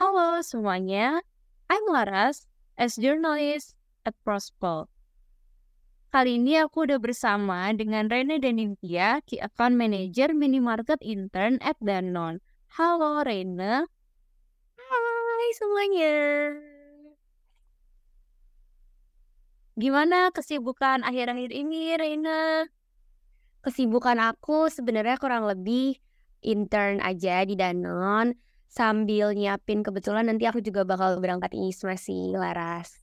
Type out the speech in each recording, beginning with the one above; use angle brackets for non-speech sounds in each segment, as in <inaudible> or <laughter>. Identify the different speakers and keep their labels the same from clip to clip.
Speaker 1: Halo semuanya, I'm Laras, as journalist at Prospol. Kali ini aku udah bersama dengan Rene dan Nintya, Key Account Manager Minimarket Intern at Danone. Halo Rene.
Speaker 2: Hai semuanya.
Speaker 1: Gimana kesibukan akhir-akhir ini, Rene?
Speaker 2: Kesibukan aku sebenarnya kurang lebih intern aja di Danone sambil nyiapin kebetulan nanti aku juga bakal berangkat ISMA sih Laras.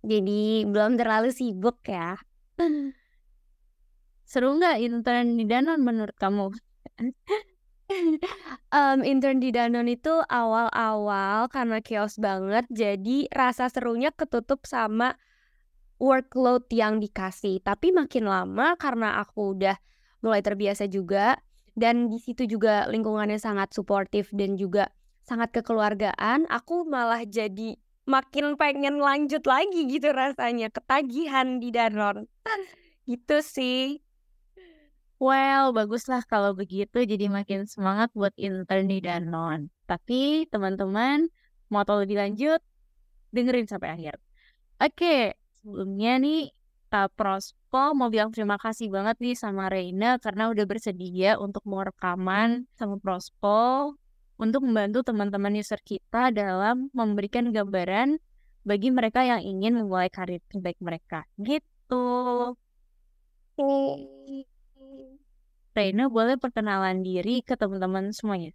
Speaker 2: Jadi belum terlalu sibuk ya. <laughs>
Speaker 1: Seru nggak intern di Danone menurut kamu? <laughs>
Speaker 2: um, intern di Danone itu awal-awal karena chaos banget jadi rasa serunya ketutup sama workload yang dikasih. Tapi makin lama karena aku udah mulai terbiasa juga dan di situ juga lingkungannya sangat suportif dan juga sangat kekeluargaan aku malah jadi makin pengen lanjut lagi gitu rasanya ketagihan di Danone <laughs> gitu sih
Speaker 1: Well, baguslah kalau begitu jadi makin semangat buat intern di Danone. Tapi teman-teman mau tahu lebih lanjut, dengerin sampai akhir. Oke, sebelumnya nih uh, Prospo mau bilang terima kasih banget nih sama Reina karena udah bersedia untuk mau rekaman sama Prospo untuk membantu teman-teman user kita dalam memberikan gambaran bagi mereka yang ingin memulai karir terbaik mereka. Gitu. Reina boleh perkenalan diri ke teman-teman semuanya.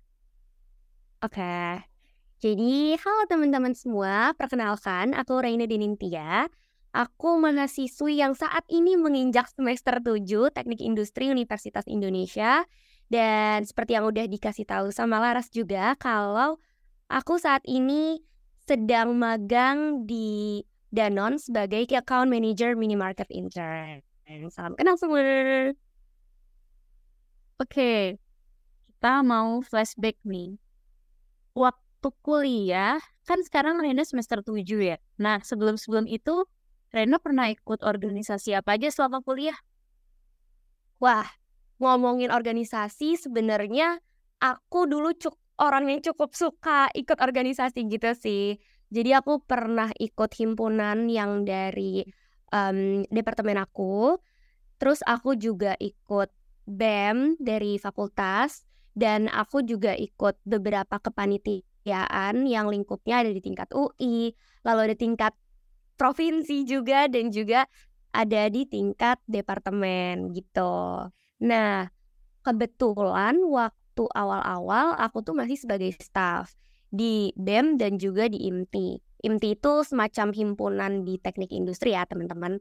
Speaker 2: Oke. Okay. Jadi, halo teman-teman semua. Perkenalkan, aku Reina Denintia. Aku mahasiswi yang saat ini menginjak semester 7 Teknik Industri Universitas Indonesia dan seperti yang udah dikasih tahu sama Laras juga kalau aku saat ini sedang magang di Danon sebagai Account Manager Minimarket Intern. Salam kenal semua.
Speaker 1: Oke, kita mau flashback nih. Waktu kuliah, kan sekarang Rena semester 7 ya. Nah, sebelum-sebelum itu Rena pernah ikut organisasi apa aja selama kuliah?
Speaker 2: Wah, ngomongin organisasi sebenarnya aku dulu cuk orang yang cukup suka ikut organisasi gitu sih. Jadi aku pernah ikut himpunan yang dari um, departemen aku. Terus aku juga ikut BEM dari fakultas dan aku juga ikut beberapa kepanitiaan yang lingkupnya ada di tingkat UI, lalu ada tingkat provinsi juga dan juga ada di tingkat departemen gitu. Nah, kebetulan waktu awal-awal aku tuh masih sebagai staff di BEM dan juga di IMTI. IMTI itu semacam himpunan di teknik industri ya teman-teman.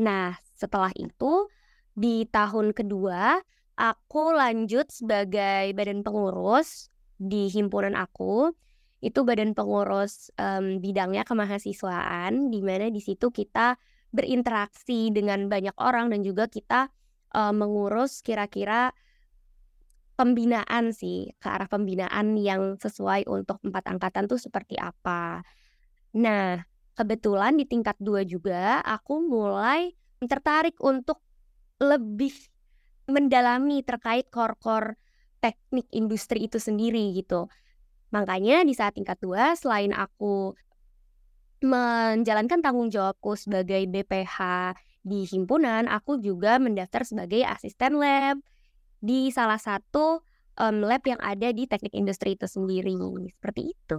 Speaker 2: Nah, setelah itu di tahun kedua aku lanjut sebagai badan pengurus di himpunan aku itu badan pengurus um, bidangnya kemahasiswaan di mana di situ kita berinteraksi dengan banyak orang dan juga kita uh, mengurus kira-kira pembinaan sih ke arah pembinaan yang sesuai untuk empat angkatan tuh seperti apa. Nah, kebetulan di tingkat dua juga aku mulai tertarik untuk lebih mendalami terkait core-core teknik industri itu sendiri gitu. Makanya di saat tingkat dua selain aku menjalankan tanggung jawabku sebagai BPH di himpunan, aku juga mendaftar sebagai asisten lab di salah satu um, lab yang ada di teknik industri itu sendiri. Seperti itu.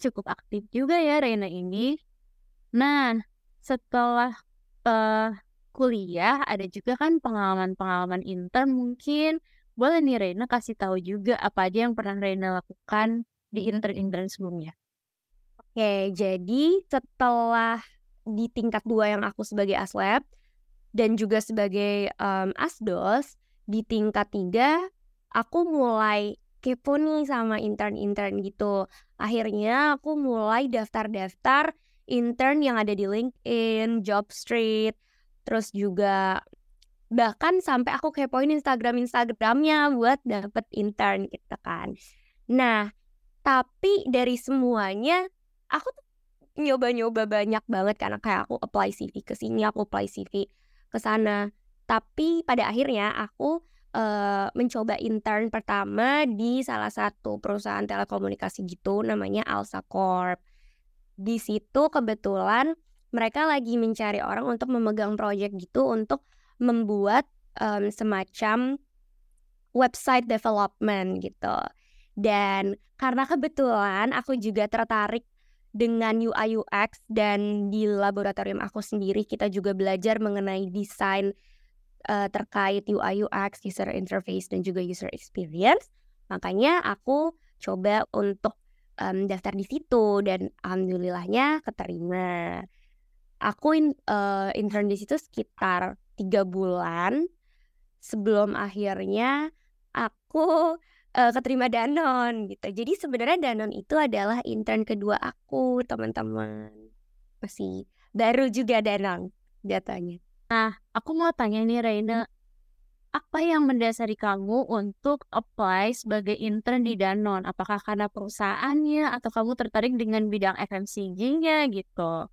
Speaker 1: Cukup aktif juga ya Reina ini. Nah, setelah uh, kuliah ada juga kan pengalaman-pengalaman intern mungkin boleh nih Reina kasih tahu juga apa aja yang pernah Reina lakukan di intern-intern sebelumnya.
Speaker 2: Oke, jadi setelah di tingkat dua yang aku sebagai aslab dan juga sebagai um, asdos, di tingkat tiga aku mulai kepo nih sama intern-intern gitu. Akhirnya aku mulai daftar-daftar intern yang ada di LinkedIn, Jobstreet, terus juga bahkan sampai aku kepoin Instagram Instagramnya buat dapet intern gitu kan nah tapi dari semuanya aku nyoba-nyoba banyak banget karena kayak aku apply CV ke sini aku apply CV ke sana tapi pada akhirnya aku uh, mencoba intern pertama di salah satu perusahaan telekomunikasi gitu namanya Alsa Corp. Di situ kebetulan mereka lagi mencari orang untuk memegang proyek gitu untuk membuat um, semacam website development gitu. Dan karena kebetulan aku juga tertarik dengan UI UX dan di laboratorium aku sendiri kita juga belajar mengenai desain uh, terkait UI UX, user interface dan juga user experience. Makanya aku coba untuk um, daftar di situ dan alhamdulillahnya keterima. Aku in, uh, intern di situ sekitar tiga bulan sebelum akhirnya aku uh, keterima Danon gitu. Jadi sebenarnya Danon itu adalah intern kedua aku, teman-teman. Masih baru juga Danon datanya.
Speaker 1: Nah, aku mau tanya nih Reina, apa yang mendasari kamu untuk apply sebagai intern di Danon? Apakah karena perusahaannya atau kamu tertarik dengan bidang FMCG-nya gitu?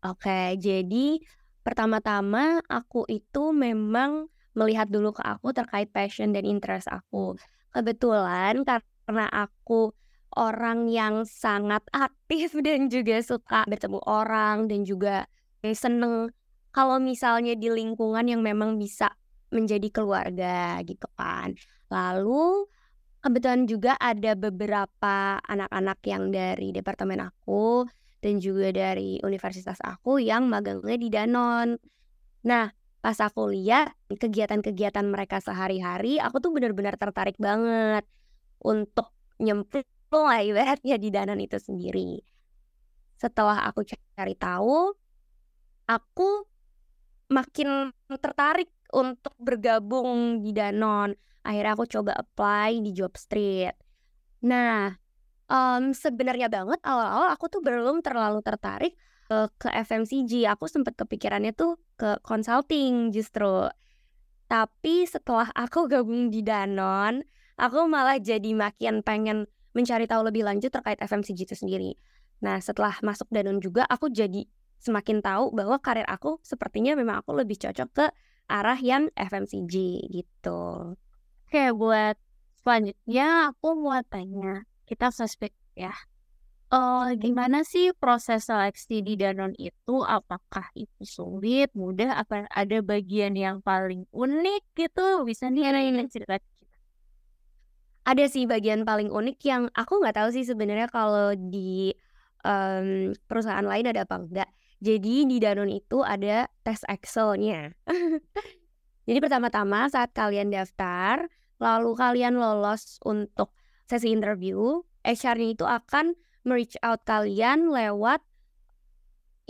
Speaker 2: Oke, jadi pertama-tama aku itu memang melihat dulu ke aku terkait passion dan interest aku. Kebetulan karena aku orang yang sangat aktif <laughs> dan juga suka bertemu orang dan juga seneng kalau misalnya di lingkungan yang memang bisa menjadi keluarga gitu kan. Lalu kebetulan juga ada beberapa anak-anak yang dari departemen aku dan juga dari universitas aku yang magangnya di Danon. Nah, pas aku lihat kegiatan-kegiatan mereka sehari-hari, aku tuh benar-benar tertarik banget untuk nyemplung lah ibaratnya di Danon itu sendiri. Setelah aku cari tahu, aku makin tertarik untuk bergabung di Danon. Akhirnya aku coba apply di Job Street. Nah, um, sebenarnya banget awal-awal aku tuh belum terlalu tertarik uh, ke FMCG. Aku sempat kepikirannya tuh ke consulting justru. Tapi setelah aku <laughs> gabung di Danon, aku malah jadi makin pengen mencari tahu lebih lanjut terkait FMCG itu sendiri. Nah, setelah masuk Danon juga, aku jadi semakin tahu bahwa karir aku sepertinya memang aku lebih cocok ke arah yang FMCG gitu.
Speaker 1: Oke, buat selanjutnya aku mau tanya, kita suspek ya. Uh, gimana sih proses seleksi di Danon itu? Apakah itu sulit, mudah, apa ada bagian yang paling unik gitu? Bisa nih ada yang cerita kita.
Speaker 2: Ada sih bagian paling unik yang aku nggak tahu sih sebenarnya kalau di um, perusahaan lain ada apa enggak. Jadi di Danon itu ada tes Excel-nya. <laughs> Jadi pertama-tama saat kalian daftar, lalu kalian lolos untuk sesi interview, HR-nya itu akan reach out kalian lewat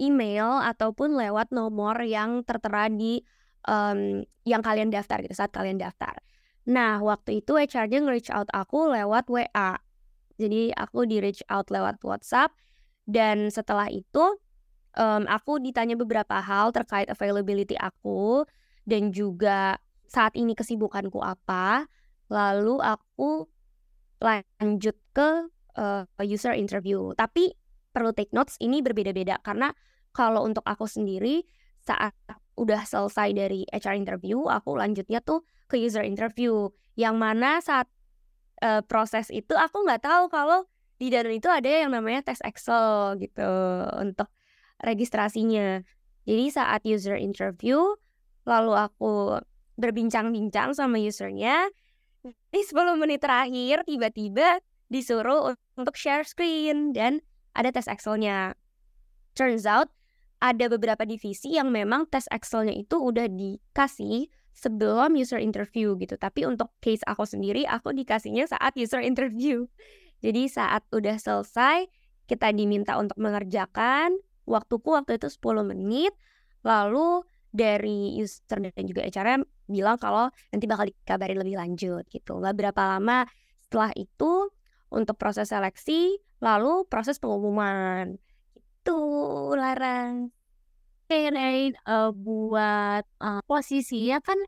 Speaker 2: email ataupun lewat nomor yang tertera di um, yang kalian daftar gitu saat kalian daftar. Nah, waktu itu HR-nya nge-reach out aku lewat WA. Jadi aku di reach out lewat WhatsApp dan setelah itu um, aku ditanya beberapa hal terkait availability aku dan juga saat ini kesibukanku apa. Lalu aku lanjut ke uh, user interview. Tapi perlu take notes ini berbeda-beda karena kalau untuk aku sendiri saat udah selesai dari HR interview, aku lanjutnya tuh ke user interview. Yang mana saat uh, proses itu aku nggak tahu kalau di dalam itu ada yang namanya tes Excel gitu untuk registrasinya. Jadi saat user interview, lalu aku berbincang-bincang sama usernya, di 10 menit terakhir tiba-tiba disuruh untuk share screen dan ada tes Excel-nya. Turns out ada beberapa divisi yang memang tes Excel-nya itu udah dikasih sebelum user interview gitu. Tapi untuk case aku sendiri, aku dikasihnya saat user interview. Jadi saat udah selesai, kita diminta untuk mengerjakan. Waktuku waktu itu 10 menit. Lalu dari user dan juga HR bilang kalau nanti bakal dikabarin lebih lanjut gitu. Nggak berapa lama setelah itu untuk proses seleksi, lalu proses pengumuman. Itu larang.
Speaker 1: Oke, Rain, uh, buat uh, posisinya kan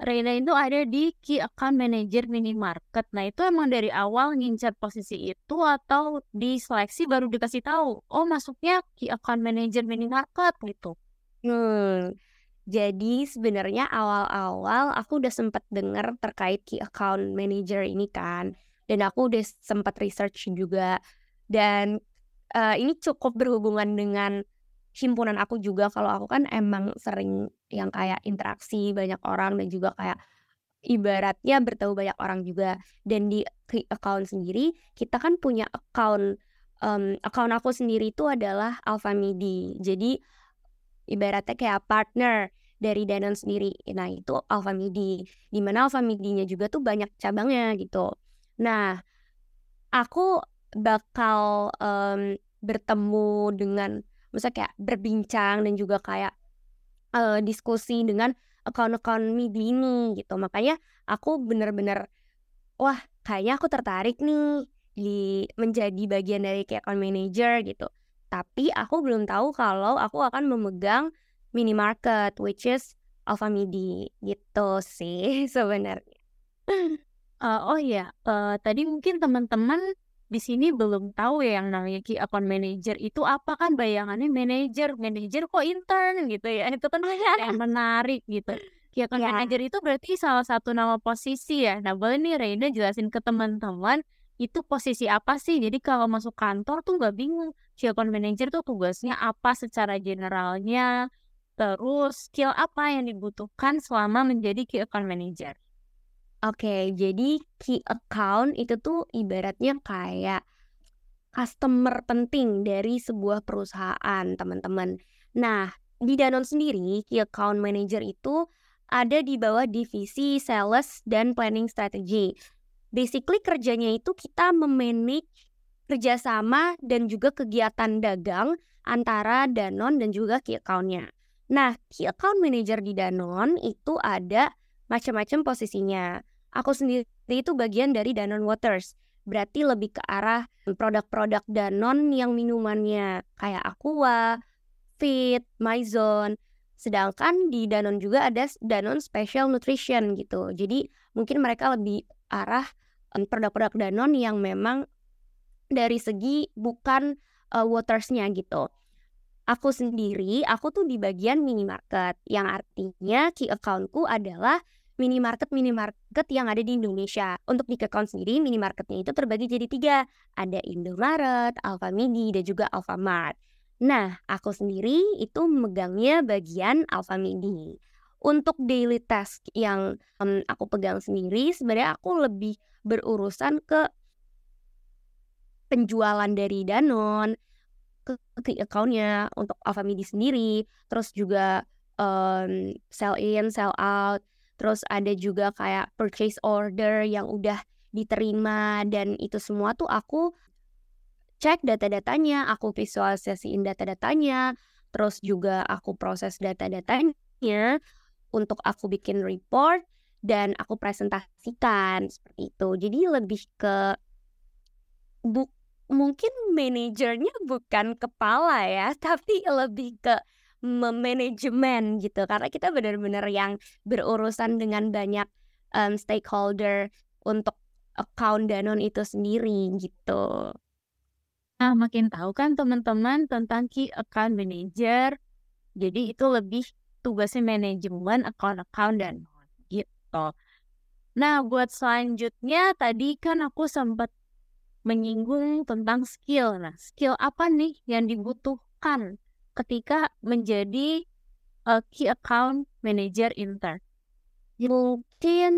Speaker 1: Reina itu ada di Key Account Manager Minimarket. Nah, itu emang dari awal ngincar posisi itu atau di seleksi baru dikasih tahu, oh masuknya Key Account Manager Minimarket gitu.
Speaker 2: Hmm. Jadi sebenarnya awal-awal aku udah sempat dengar terkait key account manager ini kan, dan aku udah sempat research juga. Dan uh, ini cukup berhubungan dengan himpunan aku juga. Kalau aku kan emang sering yang kayak interaksi banyak orang dan juga kayak ibaratnya bertemu banyak orang juga. Dan di account sendiri kita kan punya account um, account aku sendiri itu adalah Alpha Midi jadi ibaratnya kayak partner dari Danon sendiri. Nah, itu Alpha Midi. Di mana Alpha Midi-nya juga tuh banyak cabangnya gitu. Nah, aku bakal um, bertemu dengan misalnya kayak berbincang dan juga kayak uh, diskusi dengan account-account Midi ini gitu. Makanya aku bener-bener wah, kayaknya aku tertarik nih di menjadi bagian dari kayak account manager gitu. Tapi aku belum tahu kalau aku akan memegang minimarket which is Alpha Midi gitu sih <laughs> sebenarnya.
Speaker 1: Uh, oh ya, uh, tadi mungkin teman-teman di sini belum tahu ya yang namanya key account manager itu apa kan bayangannya manager, manager kok intern gitu ya. Itu kan yang <laughs> menarik gitu. Key account yeah. manager itu berarti salah satu nama posisi ya. Nah, boleh nih Reina jelasin ke teman-teman itu posisi apa sih? Jadi kalau masuk kantor tuh nggak bingung. Key account manager tuh tugasnya apa secara generalnya, terus skill apa yang dibutuhkan selama menjadi key account manager.
Speaker 2: Oke, jadi key account itu tuh ibaratnya kayak customer penting dari sebuah perusahaan, teman-teman. Nah, di Danone sendiri, key account manager itu ada di bawah divisi sales dan planning strategy basically kerjanya itu kita memanage kerjasama dan juga kegiatan dagang antara Danon dan juga key account-nya. Nah, key account manager di Danon itu ada macam-macam posisinya. Aku sendiri itu bagian dari Danon Waters. Berarti lebih ke arah produk-produk Danon yang minumannya kayak Aqua, Fit, Maison. Sedangkan di Danon juga ada Danon Special Nutrition gitu. Jadi mungkin mereka lebih arah produk-produk Danon yang memang dari segi bukan uh, watersnya gitu. Aku sendiri, aku tuh di bagian minimarket, yang artinya key accountku adalah minimarket minimarket yang ada di Indonesia. Untuk di account sendiri, minimarketnya itu terbagi jadi tiga. Ada Indomaret, Alfamidi, dan juga Alfamart. Nah, aku sendiri itu megangnya bagian Alfamidi. Untuk daily task yang um, aku pegang sendiri, sebenarnya aku lebih berurusan ke penjualan dari Danon, ke, ke accountnya untuk Alfamidi sendiri, terus juga um, sell in, sell out, terus ada juga kayak purchase order yang udah diterima dan itu semua tuh aku cek data-datanya, aku visualisasiin data-datanya, terus juga aku proses data-datanya, untuk aku bikin report dan aku presentasikan seperti itu. Jadi lebih ke bu mungkin manajernya bukan kepala ya, <laughs> tapi lebih ke manajemen gitu. Karena kita benar-benar yang berurusan dengan banyak um, stakeholder untuk account Danon itu sendiri gitu.
Speaker 1: Nah, makin tahu kan teman-teman tentang key account manager. Jadi itu lebih tugasnya manajemen account-account dan gitu. Nah, buat selanjutnya tadi kan aku sempat menyinggung tentang skill. Nah, skill apa nih yang dibutuhkan ketika menjadi uh, key account manager intern?
Speaker 2: Mungkin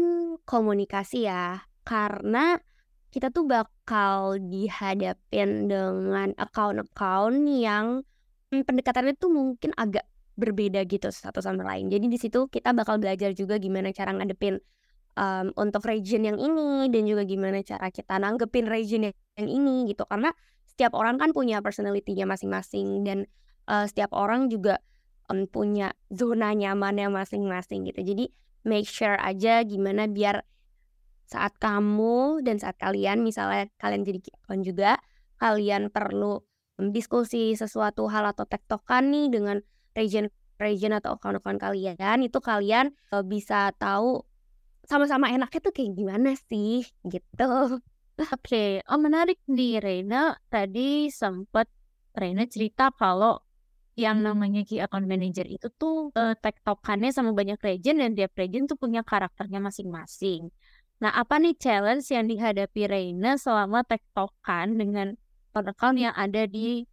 Speaker 2: komunikasi ya, karena kita tuh bakal dihadapin dengan account-account yang hmm, pendekatannya tuh mungkin agak berbeda gitu satu sama lain. Jadi di situ kita bakal belajar juga gimana cara ngadepin um, untuk region yang ini dan juga gimana cara kita nanggepin region yang, ini gitu. Karena setiap orang kan punya personality-nya masing-masing dan uh, setiap orang juga um, punya zona nyamannya masing-masing gitu. Jadi make sure aja gimana biar saat kamu dan saat kalian misalnya kalian jadi kawan juga kalian perlu diskusi sesuatu hal atau tektokan nih dengan region region atau account-account kalian itu kalian uh, bisa tahu sama-sama enaknya tuh kayak gimana sih gitu.
Speaker 1: Oke, okay. oh menarik nih Reina tadi sempat Reina cerita kalau yang namanya key account manager itu tuh uh, tektokannya sama banyak region dan tiap region tuh punya karakternya masing-masing. Nah, apa nih challenge yang dihadapi Reina selama tektokan dengan account yang ada di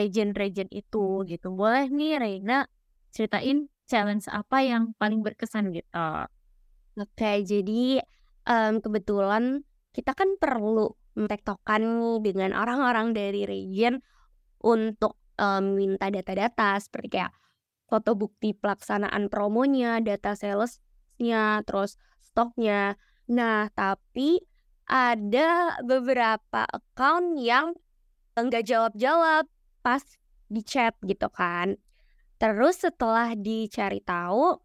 Speaker 1: region-region itu gitu. Boleh nih Reina ceritain challenge apa yang paling berkesan gitu.
Speaker 2: Oke, jadi um, kebetulan kita kan perlu tektokan dengan orang-orang dari region untuk um, minta data-data seperti kayak foto bukti pelaksanaan promonya, data salesnya, terus stoknya. Nah, tapi ada beberapa account yang enggak jawab-jawab pas di chat gitu kan. Terus setelah dicari tahu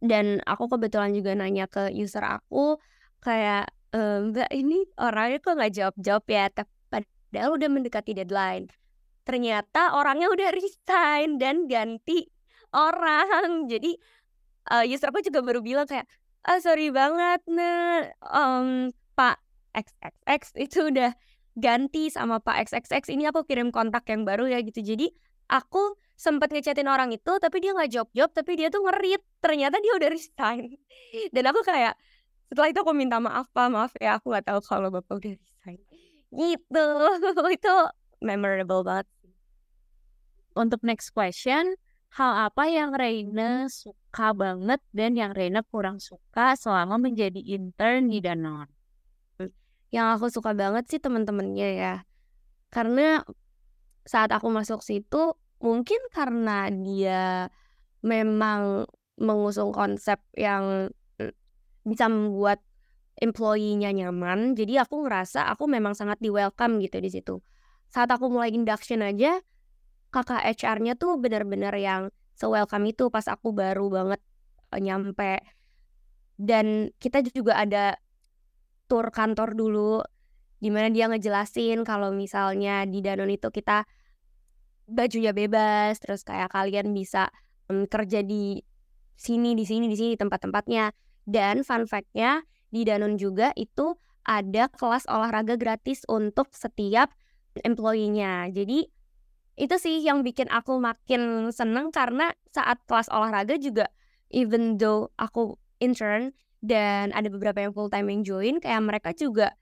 Speaker 2: dan aku kebetulan juga nanya ke user aku kayak Mbak ini orangnya kok nggak jawab-jawab ya, padahal udah mendekati deadline. Ternyata orangnya udah <laughs> resign dan ganti orang. Jadi uh, user aku juga baru bilang kayak ah sorry banget nih um, Pak XXX itu udah ganti sama Pak XXX ini aku kirim kontak yang baru ya gitu. Jadi aku sempat ngechatin orang itu tapi dia nggak jawab jawab tapi dia tuh ngerit ternyata dia udah resign. <laughs> Dan aku kayak setelah itu aku minta maaf pak. Maaf ya aku nggak tahu kalau bapak udah resign. Gitu. <laughs> Itu memorable banget
Speaker 1: untuk next question, hal apa yang Reina suka banget dan yang Reina kurang suka selama menjadi intern di Danone?
Speaker 2: Yang aku suka banget sih teman-temannya ya. Karena saat aku masuk situ mungkin karena dia memang mengusung konsep yang mm, bisa membuat employee-nya nyaman. Jadi aku ngerasa aku memang sangat di welcome gitu di situ. Saat aku mulai induction aja, kakak HR-nya tuh bener-bener yang se-welcome itu pas aku baru banget uh, nyampe. Dan kita juga ada tour kantor dulu di mana dia ngejelasin kalau misalnya di Danone itu kita bajunya bebas terus kayak kalian bisa um, kerja di sini di sini di sini tempat-tempatnya. Dan fun fact-nya di Danone juga itu ada kelas olahraga gratis untuk setiap employee-nya. Jadi itu sih yang bikin aku makin seneng karena saat kelas olahraga juga even though aku intern dan ada beberapa yang full time yang join kayak mereka juga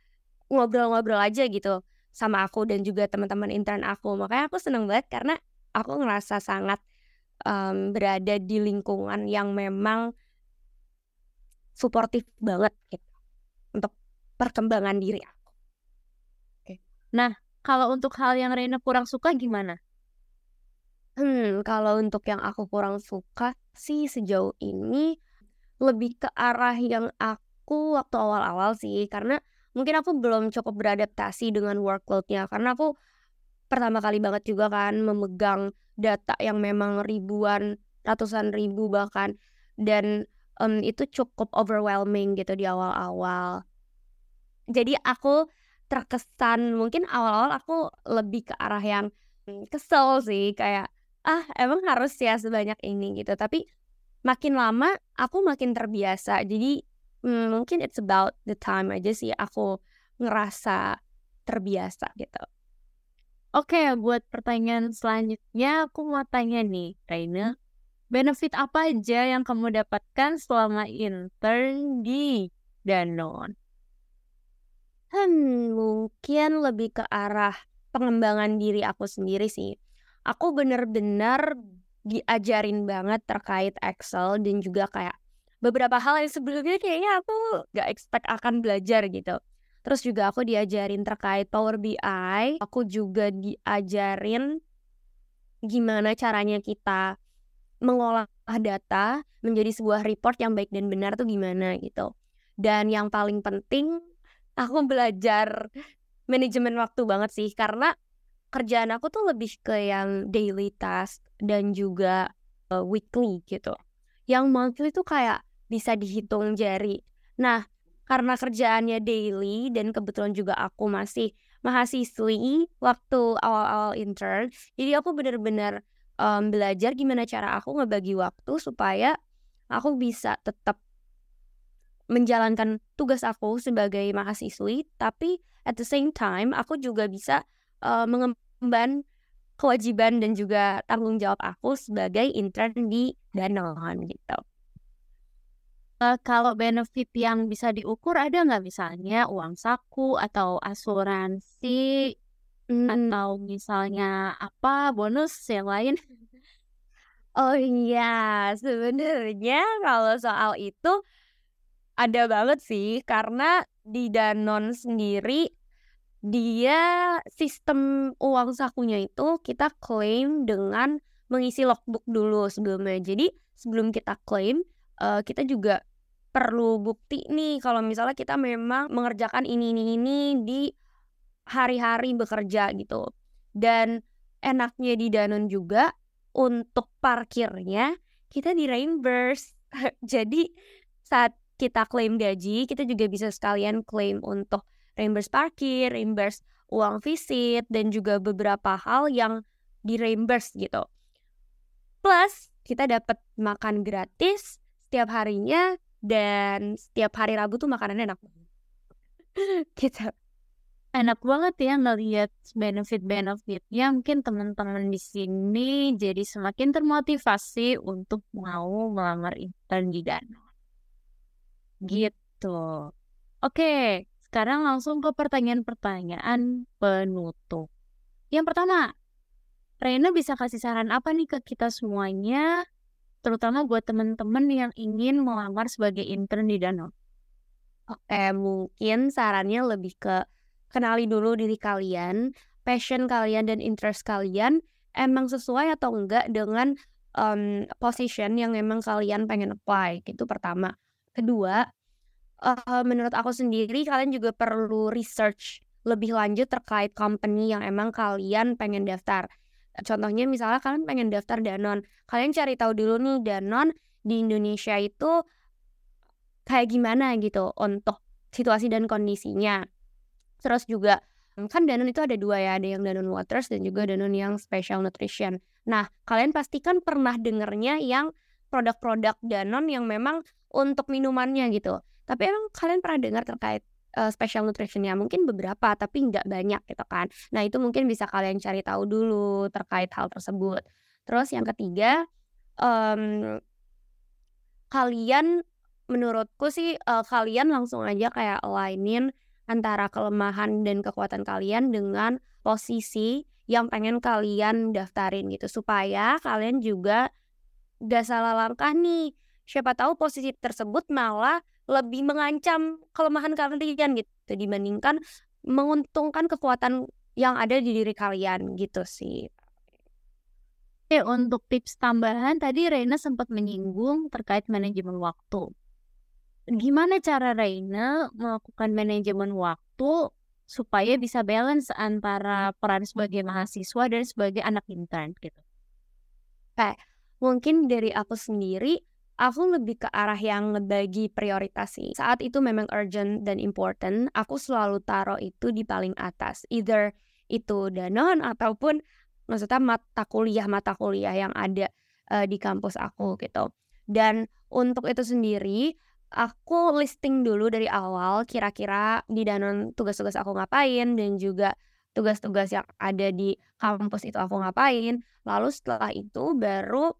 Speaker 2: ngobrol-ngobrol aja gitu sama aku dan juga teman-teman intern aku makanya aku seneng banget karena aku ngerasa sangat um, berada di lingkungan yang memang suportif banget gitu untuk perkembangan diri aku.
Speaker 1: Oke. Nah, kalau untuk hal yang Reina kurang suka gimana?
Speaker 2: Hmm, kalau untuk yang aku kurang suka sih sejauh ini lebih ke arah yang aku waktu awal-awal sih karena mungkin aku belum cukup beradaptasi dengan workload-nya. Karena aku pertama kali banget juga kan memegang data yang memang ribuan, ratusan ribu bahkan. Dan um, itu cukup overwhelming gitu di awal-awal. Jadi aku terkesan mungkin awal-awal aku lebih ke arah yang hmm, kesel sih. Kayak ah emang harus ya sebanyak ini gitu. Tapi makin lama aku makin terbiasa jadi hmm, mungkin it's about the time aja sih aku ngerasa terbiasa gitu
Speaker 1: Oke, buat pertanyaan selanjutnya aku mau tanya nih, Raina. Benefit apa aja yang kamu dapatkan selama intern di Danone?
Speaker 2: Hmm, mungkin lebih ke arah pengembangan diri aku sendiri sih aku bener-bener diajarin banget terkait Excel dan juga kayak beberapa hal yang sebelumnya kayaknya aku gak expect akan belajar gitu. Terus juga aku diajarin terkait Power BI, aku juga diajarin gimana caranya kita mengolah data menjadi sebuah report yang baik dan benar tuh gimana gitu. Dan yang paling penting aku belajar manajemen waktu banget sih karena kerjaan aku tuh lebih ke yang daily task dan juga uh, weekly gitu. Yang monthly tuh kayak bisa dihitung jari. Nah, karena kerjaannya daily dan kebetulan juga aku masih mahasiswi waktu awal-awal intern, jadi aku bener-bener um, belajar gimana cara aku ngebagi waktu supaya aku bisa tetap menjalankan tugas aku sebagai mahasiswi, tapi at the same time aku juga bisa uh, mengembangkan kewajiban dan juga tanggung jawab aku sebagai intern di Danone gitu.
Speaker 1: Uh, kalau benefit yang bisa diukur ada nggak misalnya uang saku atau asuransi hmm. atau misalnya apa bonus yang lain? <laughs>
Speaker 2: Oh iya, sebenarnya kalau soal itu ada banget sih karena di Danone sendiri dia sistem uang sakunya itu kita klaim dengan mengisi logbook dulu sebelumnya. Jadi sebelum kita klaim uh, kita juga perlu bukti nih kalau misalnya kita memang mengerjakan ini ini ini di hari-hari bekerja gitu. Dan enaknya di Danone juga untuk parkirnya kita di reimburse. <laughs> Jadi saat kita klaim gaji, kita juga bisa sekalian klaim untuk reimburse parkir, reimburse uang visit, dan juga beberapa hal yang di reimburse gitu. Plus, kita dapat makan gratis setiap harinya dan setiap hari Rabu tuh makanannya enak banget. <laughs>
Speaker 1: gitu. Enak banget ya ngelihat benefit-benefitnya. Mungkin teman-teman di sini jadi semakin termotivasi untuk mau melamar intern di Dana. Gitu. Oke, sekarang langsung ke pertanyaan-pertanyaan penutup. Yang pertama, Reina bisa kasih saran apa nih ke kita semuanya, terutama buat teman-teman yang ingin melamar sebagai intern di Danone?
Speaker 2: Oke, mungkin sarannya lebih ke kenali dulu diri kalian, passion kalian dan interest kalian emang sesuai atau enggak dengan um, position yang memang kalian pengen apply. Itu pertama. Kedua, uh, menurut aku sendiri kalian juga perlu research lebih lanjut terkait company yang emang kalian pengen daftar. Contohnya misalnya kalian pengen daftar Danon, kalian cari tahu dulu nih Danon di Indonesia itu kayak gimana gitu untuk situasi dan kondisinya. Terus juga kan Danon itu ada dua ya, ada yang Danon Waters dan juga Danon yang Special Nutrition. Nah, kalian pastikan pernah dengernya yang produk-produk Danon yang memang untuk minumannya gitu. Tapi emang kalian pernah dengar terkait uh, special nutrition ya mungkin beberapa tapi nggak banyak gitu kan. Nah itu mungkin bisa kalian cari tahu dulu terkait hal tersebut. Terus yang ketiga um, kalian menurutku sih uh, kalian langsung aja kayak alignin antara kelemahan dan kekuatan kalian dengan posisi yang pengen kalian daftarin gitu supaya kalian juga gak salah langkah nih siapa tahu posisi tersebut malah lebih mengancam kelemahan kalian gitu dibandingkan menguntungkan kekuatan yang ada di diri kalian gitu sih.
Speaker 1: Oke, untuk tips tambahan tadi Reina sempat menyinggung terkait manajemen waktu. Gimana cara Reina melakukan manajemen waktu supaya bisa balance antara peran sebagai mahasiswa dan sebagai anak intern gitu?
Speaker 2: Kayak mungkin dari aku sendiri aku lebih ke arah yang ngebagi prioritas sih. Saat itu memang urgent dan important, aku selalu taruh itu di paling atas. Either itu danon ataupun maksudnya mata kuliah mata kuliah yang ada uh, di kampus aku gitu. Dan untuk itu sendiri, aku listing dulu dari awal kira-kira di danon tugas-tugas aku ngapain dan juga tugas-tugas yang ada di kampus itu aku ngapain. Lalu setelah itu baru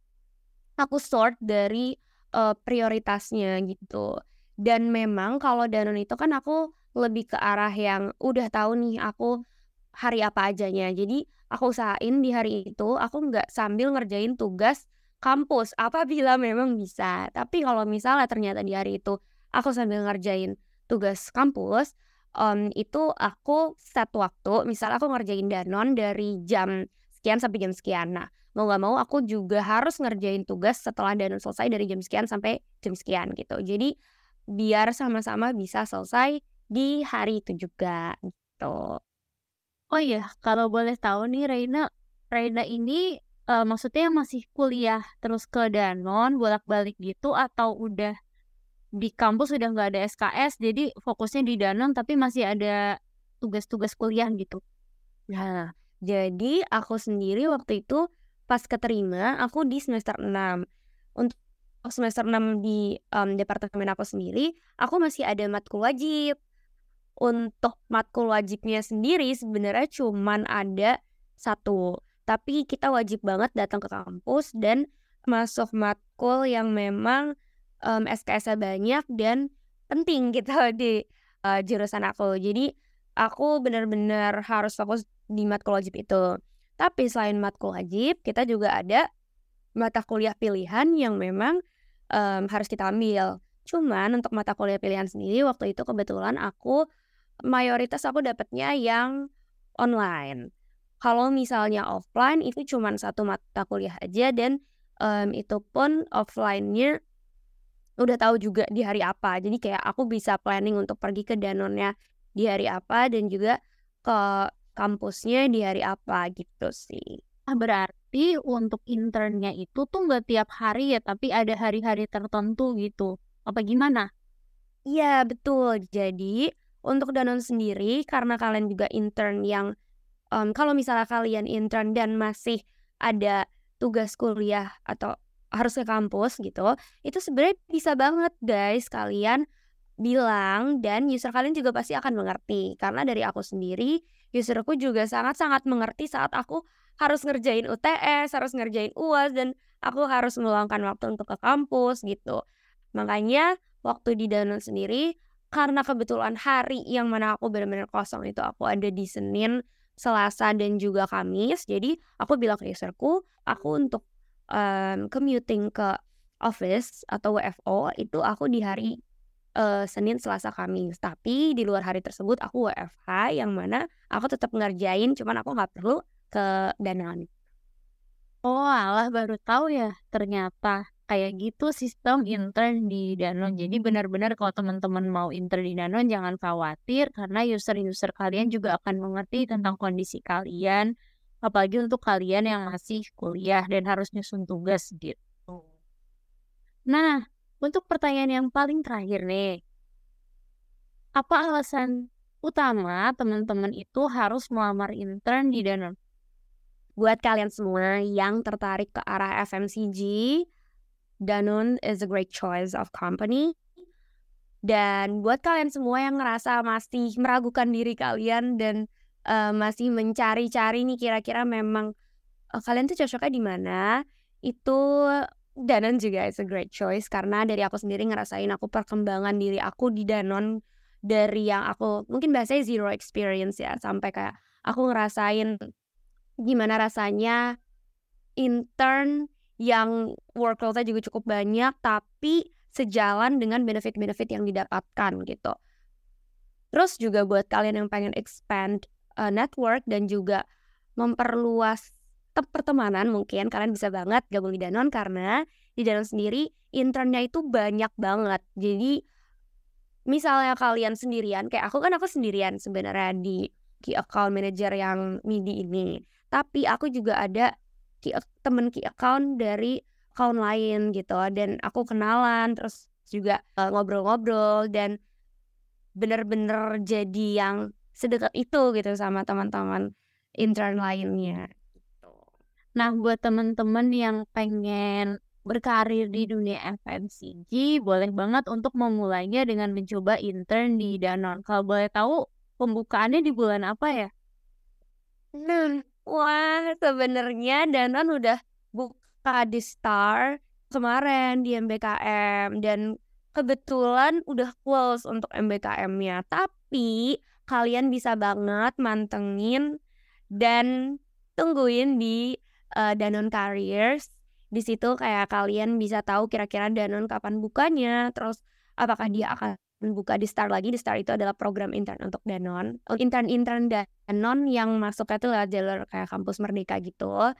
Speaker 2: aku sort dari uh, prioritasnya gitu. Dan memang kalau Danone itu kan aku lebih ke arah yang udah tahu nih aku hari apa ajanya. Jadi aku usahain di hari itu aku nggak sambil ngerjain tugas kampus apabila <laughs> memang bisa. Tapi kalau misalnya ternyata di hari itu aku sambil ngerjain tugas kampus, um, itu aku set waktu. Misal aku ngerjain danon dari jam sekian sampai jam sekian. Nah, mau gak mau aku juga harus ngerjain tugas setelah danun selesai dari jam sekian sampai jam sekian gitu. Jadi biar sama-sama bisa selesai di hari itu juga gitu.
Speaker 1: Oh iya, kalau boleh tahu nih Reina, Reina ini uh, maksudnya masih kuliah terus ke Danon bolak-balik gitu atau udah di kampus udah nggak ada SKS jadi fokusnya di Danon tapi masih ada tugas-tugas kuliah gitu.
Speaker 2: Nah, jadi aku sendiri waktu itu pas keterima aku di semester 6 untuk semester 6 di um, departemen aku sendiri aku masih ada matkul wajib untuk matkul wajibnya sendiri sebenarnya cuman ada satu tapi kita wajib banget datang ke kampus dan masuk matkul yang memang um, SKS-nya banyak dan penting <laughs> gitu di uh, jurusan aku. Jadi aku benar-benar harus fokus di matkul wajib itu. Tapi selain matkul wajib, kita juga ada mata kuliah pilihan yang memang um, harus kita ambil. Cuman untuk mata kuliah pilihan sendiri waktu itu kebetulan aku mayoritas aku dapatnya yang online. Kalau misalnya offline itu cuma satu mata kuliah aja dan um, itu pun offline-nya udah tahu juga di hari apa. Jadi kayak aku bisa planning untuk pergi ke Danonnya di hari apa dan juga ke kampusnya di hari apa gitu sih.
Speaker 1: Ah, berarti untuk internnya itu tuh nggak tiap hari ya, tapi ada hari-hari tertentu gitu. Apa gimana?
Speaker 2: Iya, betul. Jadi, untuk Danon sendiri, karena kalian juga intern yang, um, kalau misalnya kalian intern dan masih ada tugas kuliah atau harus ke kampus gitu, itu sebenarnya bisa banget guys kalian bilang dan user kalian juga pasti akan mengerti. Karena dari aku sendiri, userku juga sangat-sangat mengerti saat aku harus ngerjain UTS, harus ngerjain UAS dan aku harus meluangkan waktu untuk ke kampus gitu. Makanya waktu di Danone sendiri karena kebetulan hari yang mana aku benar-benar kosong itu aku ada di Senin, Selasa dan juga Kamis. Jadi aku bilang ke userku, aku untuk um, commuting ke office atau WFO itu aku di hari uh, Senin, Selasa, Kamis. Tapi di luar hari tersebut aku WFH yang mana aku tetap ngerjain, cuman aku nggak perlu ke Danone.
Speaker 1: Oh, alah baru tahu ya ternyata kayak gitu sistem intern di Danone. Jadi benar-benar kalau teman-teman mau intern di Danone jangan khawatir karena user-user kalian juga akan mengerti tentang kondisi kalian apalagi untuk kalian yang masih kuliah dan harus nyusun tugas gitu. Nah, untuk pertanyaan yang paling terakhir nih. Apa alasan utama teman-teman itu harus melamar intern di Danone?
Speaker 2: Buat kalian semua yang tertarik ke arah FMCG, Danone is a great choice of company. Dan buat kalian semua yang ngerasa masih meragukan diri kalian dan uh, masih mencari-cari nih kira-kira memang uh, kalian tuh cocoknya di mana itu Danon juga is a great choice karena dari aku sendiri ngerasain aku perkembangan diri aku di Danon dari yang aku mungkin bahasanya zero experience ya sampai kayak aku ngerasain gimana rasanya intern yang workloadnya juga cukup banyak tapi sejalan dengan benefit-benefit yang didapatkan gitu. Terus juga buat kalian yang pengen expand uh, network dan juga memperluas pertemanan mungkin kalian bisa banget gabung di Danon karena di Danon sendiri internnya itu banyak banget. Jadi misalnya kalian sendirian, kayak aku kan aku sendirian sebenarnya di key account manager yang MIDI ini. Tapi aku juga ada key, temen key account dari account lain gitu dan aku kenalan terus juga uh, ngobrol-ngobrol dan bener-bener jadi yang sedekat itu gitu sama teman-teman intern lainnya.
Speaker 1: Nah, buat teman-teman yang pengen berkarir di dunia FMCG, boleh banget untuk memulainya dengan mencoba intern di Danone. Kalau boleh tahu, pembukaannya di bulan apa ya?
Speaker 2: Nah, wah sebenarnya Danone udah buka di Star kemarin di MBKM dan kebetulan udah close untuk MBKM-nya. Tapi kalian bisa banget mantengin dan tungguin di uh, Danone Careers. Di situ kayak kalian bisa tahu kira-kira Danone kapan bukanya, terus apakah dia akan buka di Star lagi. Di Star itu adalah program intern untuk Danone. Intern-intern Danone yang masuknya itu lewat jalur kayak kampus Merdeka gitu.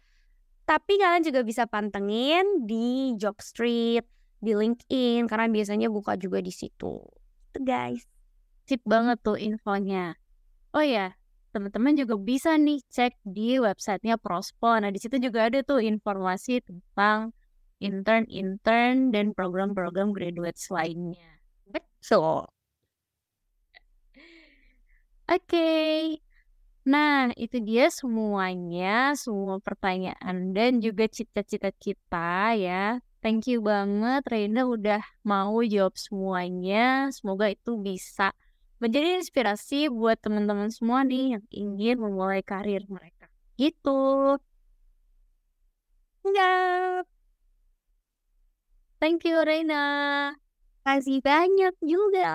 Speaker 2: Tapi kalian juga bisa pantengin di Job Street, di LinkedIn karena biasanya buka juga di situ. Itu guys.
Speaker 1: Sip banget tuh infonya. Oh ya, teman-teman juga bisa nih cek di websitenya Prospo. Nah, di situ juga ada tuh informasi tentang intern-intern dan program-program graduate lainnya.
Speaker 2: Betul.
Speaker 1: Oke. Okay. Nah, itu dia semuanya, semua pertanyaan dan juga cita-cita kita ya. Thank you banget Reina udah mau jawab semuanya. Semoga itu bisa menjadi inspirasi buat teman-teman semua nih yang ingin memulai karir mereka. Gitu.
Speaker 2: Siap.
Speaker 1: Thank you Reina.
Speaker 2: Kasih banyak juga.